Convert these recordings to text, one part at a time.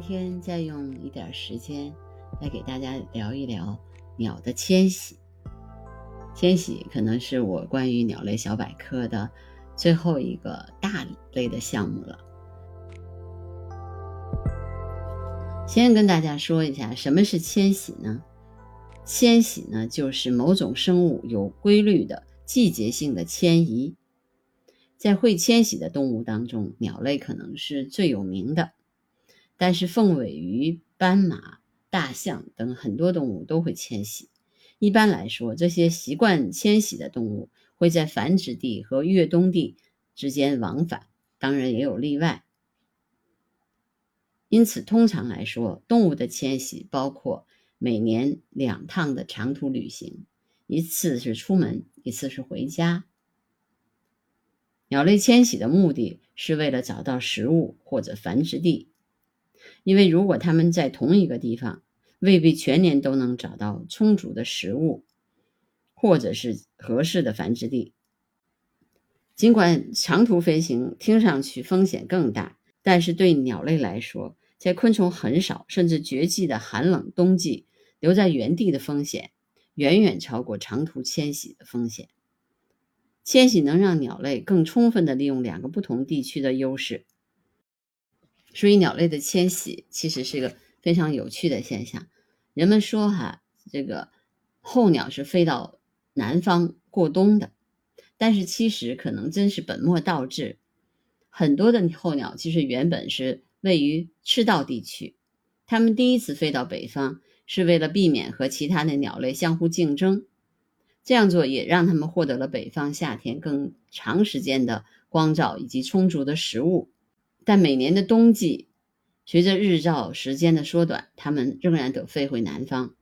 今天再用一点时间来给大家聊一聊鸟的迁徙。迁徙可能是我关于鸟类小百科的最后一个大类的项目了。先跟大家说一下，什么是迁徙呢？迁徙呢，就是某种生物有规律的季节性的迁移。在会迁徙的动物当中，鸟类可能是最有名的。但是，凤尾鱼、斑马、大象等很多动物都会迁徙。一般来说，这些习惯迁徙的动物会在繁殖地和越冬地之间往返，当然也有例外。因此，通常来说，动物的迁徙包括每年两趟的长途旅行，一次是出门，一次是回家。鸟类迁徙的目的是为了找到食物或者繁殖地。因为如果它们在同一个地方，未必全年都能找到充足的食物，或者是合适的繁殖地。尽管长途飞行听上去风险更大，但是对鸟类来说，在昆虫很少甚至绝迹的寒冷冬季，留在原地的风险远远超过长途迁徙的风险。迁徙能让鸟类更充分地利用两个不同地区的优势。所以，鸟类的迁徙其实是一个非常有趣的现象。人们说，哈，这个候鸟是飞到南方过冬的，但是其实可能真是本末倒置。很多的候鸟其实原本是位于赤道地区，它们第一次飞到北方是为了避免和其他的鸟类相互竞争，这样做也让它们获得了北方夏天更长时间的光照以及充足的食物。但每年的冬季，随着日照时间的缩短，它们仍然得飞回南方。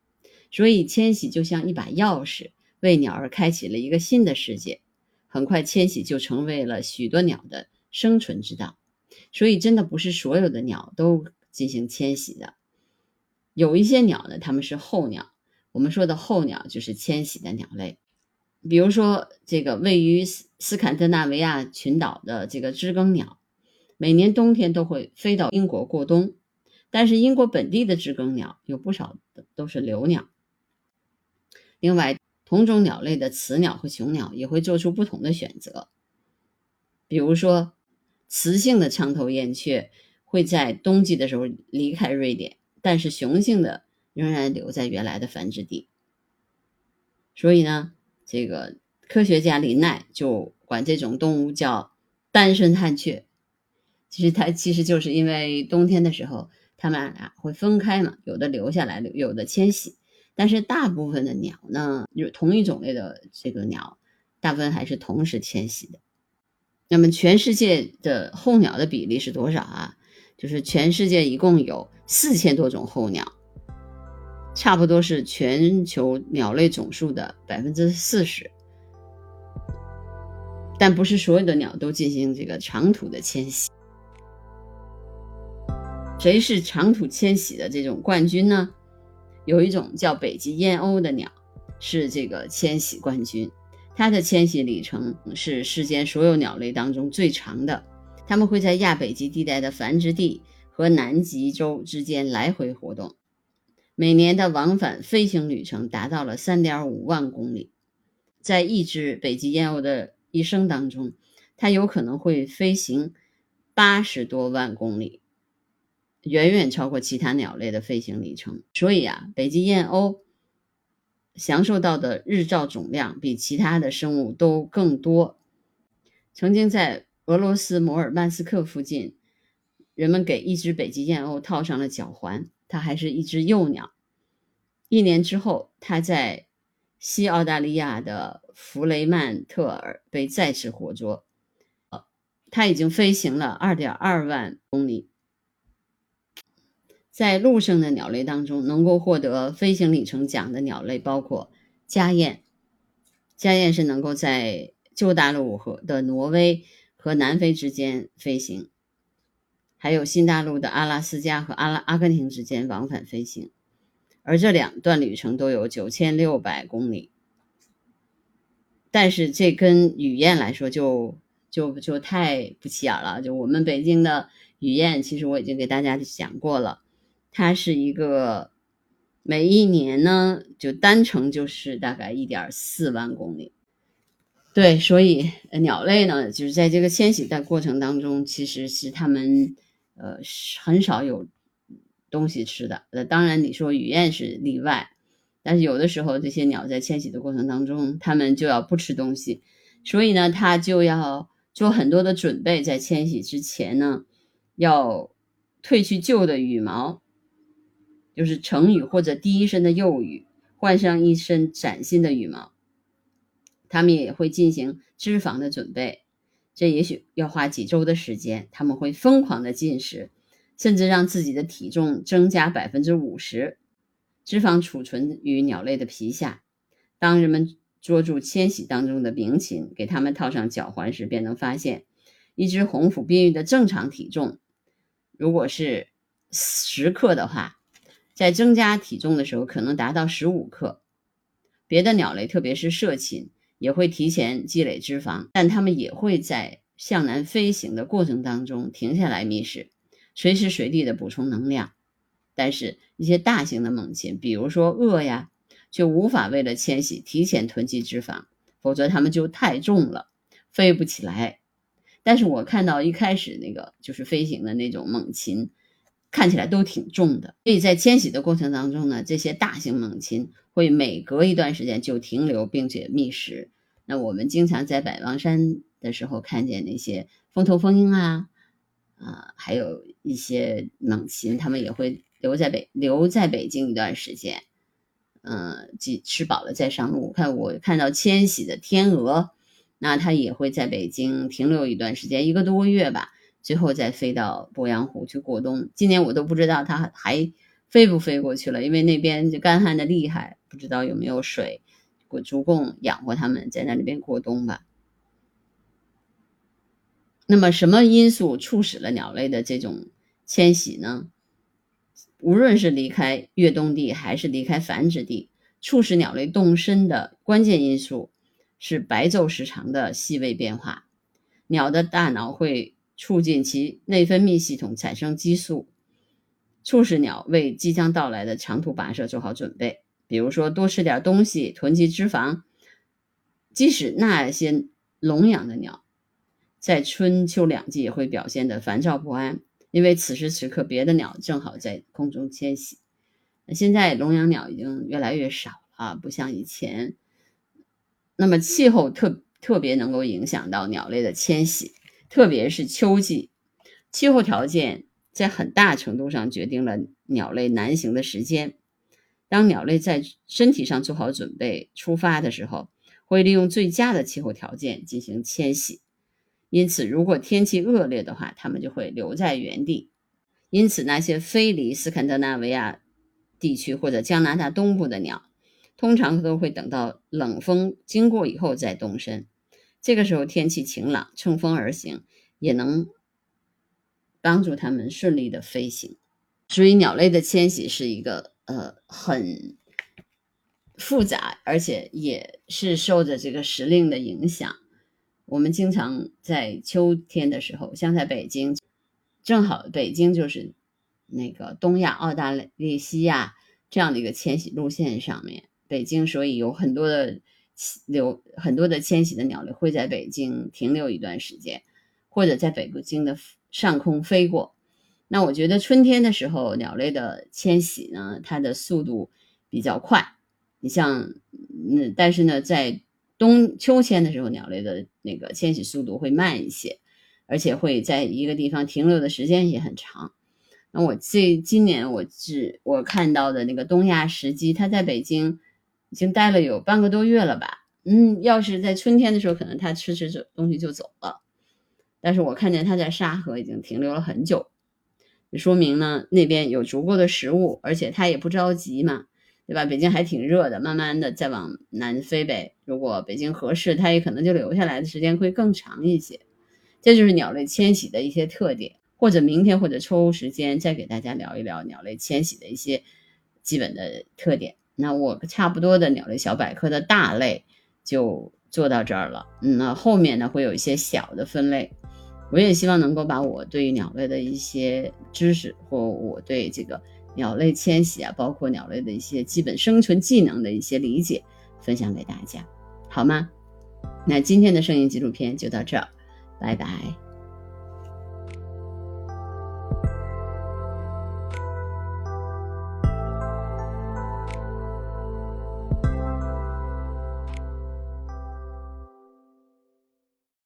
所以，迁徙就像一把钥匙，为鸟儿开启了一个新的世界。很快，迁徙就成为了许多鸟的生存之道。所以，真的不是所有的鸟都进行迁徙的。有一些鸟呢，它们是候鸟。我们说的候鸟就是迁徙的鸟类。比如说，这个位于斯斯堪的纳维亚群岛的这个知更鸟。每年冬天都会飞到英国过冬，但是英国本地的知更鸟有不少都是留鸟。另外，同种鸟类的雌鸟和雄鸟也会做出不同的选择。比如说，雌性的枪头燕雀会在冬季的时候离开瑞典，但是雄性的仍然留在原来的繁殖地。所以呢，这个科学家林奈就管这种动物叫单身汉雀。其实它其实就是因为冬天的时候，它们俩会分开嘛，有的留下来，有的迁徙。但是大部分的鸟呢，就是同一种类的这个鸟，大部分还是同时迁徙的。那么全世界的候鸟的比例是多少啊？就是全世界一共有四千多种候鸟，差不多是全球鸟类总数的百分之四十。但不是所有的鸟都进行这个长途的迁徙。谁是长途迁徙的这种冠军呢？有一种叫北极燕鸥的鸟，是这个迁徙冠军。它的迁徙里程是世间所有鸟类当中最长的。它们会在亚北极地带的繁殖地和南极洲之间来回活动，每年的往返飞行旅程达到了三点五万公里。在一只北极燕鸥的一生当中，它有可能会飞行八十多万公里。远远超过其他鸟类的飞行里程，所以啊，北极燕鸥享受到的日照总量比其他的生物都更多。曾经在俄罗斯摩尔曼斯克附近，人们给一只北极燕鸥套上了脚环，它还是一只幼鸟。一年之后，它在西澳大利亚的弗雷曼特尔被再次活捉。呃，它已经飞行了二点二万公里。在陆生的鸟类当中，能够获得飞行里程奖的鸟类包括家燕。家燕是能够在旧大陆和的挪威和南非之间飞行，还有新大陆的阿拉斯加和阿拉阿根廷之间往返飞行，而这两段旅程都有九千六百公里。但是这跟雨燕来说，就就就太不起眼了。就我们北京的雨燕，其实我已经给大家讲过了。它是一个每一年呢，就单程就是大概一点四万公里。对，所以鸟类呢，就是在这个迁徙的过程当中，其实是它们呃很少有东西吃的。呃，当然你说雨燕是例外，但是有的时候这些鸟在迁徙的过程当中，它们就要不吃东西，所以呢，它就要做很多的准备，在迁徙之前呢，要褪去旧的羽毛，就是成羽或者第一身的幼羽，换上一身崭新的羽毛。他们也会进行脂肪的准备，这也许要花几周的时间。他们会疯狂的进食，甚至让自己的体重增加百分之五十。脂肪储存于鸟类的皮下。当人们捉住迁徙当中的鸣禽，给它们套上脚环时，便能发现，一只红腹滨鹬的正常体重，如果是十克的话，在增加体重的时候可能达到十五克。别的鸟类，特别是涉禽。也会提前积累脂肪，但它们也会在向南飞行的过程当中停下来觅食，随时随地的补充能量。但是，一些大型的猛禽，比如说鳄呀，就无法为了迁徙提前囤积脂肪，否则它们就太重了，飞不起来。但是我看到一开始那个就是飞行的那种猛禽，看起来都挺重的。所以在迁徙的过程当中呢，这些大型猛禽。会每隔一段时间就停留，并且觅食。那我们经常在百望山的时候看见那些风头蜂鹰啊，啊，还有一些猛禽，它们也会留在北留在北京一段时间，嗯，吃吃饱了再上路。看我看到迁徙的天鹅，那它也会在北京停留一段时间，一个多月吧，最后再飞到鄱阳湖去过冬。今年我都不知道它还。飞不飞过去了？因为那边就干旱的厉害，不知道有没有水，我足够养活他们在那里边过冬吧。那么，什么因素促使了鸟类的这种迁徙呢？无论是离开越冬地还是离开繁殖地，促使鸟类动身的关键因素是白昼时长的细微变化。鸟的大脑会促进其内分泌系统产生激素。促使鸟为即将到来的长途跋涉做好准备，比如说多吃点东西，囤积脂肪。即使那些笼养的鸟，在春秋两季也会表现得烦躁不安，因为此时此刻别的鸟正好在空中迁徙。那现在笼养鸟已经越来越少了，不像以前。那么气候特特别能够影响到鸟类的迁徙，特别是秋季，气候条件。在很大程度上决定了鸟类南行的时间。当鸟类在身体上做好准备出发的时候，会利用最佳的气候条件进行迁徙。因此，如果天气恶劣的话，它们就会留在原地。因此，那些飞离斯堪的纳维亚地区或者加拿大东部的鸟，通常都会等到冷风经过以后再动身。这个时候天气晴朗，乘风而行也能。帮助它们顺利的飞行，所以鸟类的迁徙是一个呃很复杂，而且也是受着这个时令的影响。我们经常在秋天的时候，像在北京，正好北京就是那个东亚、澳大利西亚这样的一个迁徙路线上面，北京所以有很多的留很多的迁徙的鸟类会在北京停留一段时间，或者在北京的。上空飞过，那我觉得春天的时候，鸟类的迁徙呢，它的速度比较快。你像，嗯，但是呢，在冬秋天的时候，鸟类的那个迁徙速度会慢一些，而且会在一个地方停留的时间也很长。那我这今年我只我看到的那个东亚石鸡，它在北京已经待了有半个多月了吧？嗯，要是在春天的时候，可能它吃吃这东西就走了。但是我看见它在沙河已经停留了很久，说明呢那边有足够的食物，而且它也不着急嘛，对吧？北京还挺热的，慢慢的再往南飞呗。如果北京合适，它也可能就留下来的时间会更长一些。这就是鸟类迁徙的一些特点，或者明天或者抽时间再给大家聊一聊鸟类迁徙的一些基本的特点。那我差不多的鸟类小百科的大类就做到这儿了，嗯，那后面呢会有一些小的分类。我也希望能够把我对于鸟类的一些知识，或我对这个鸟类迁徙啊，包括鸟类的一些基本生存技能的一些理解，分享给大家，好吗？那今天的声音纪录片就到这儿，拜拜。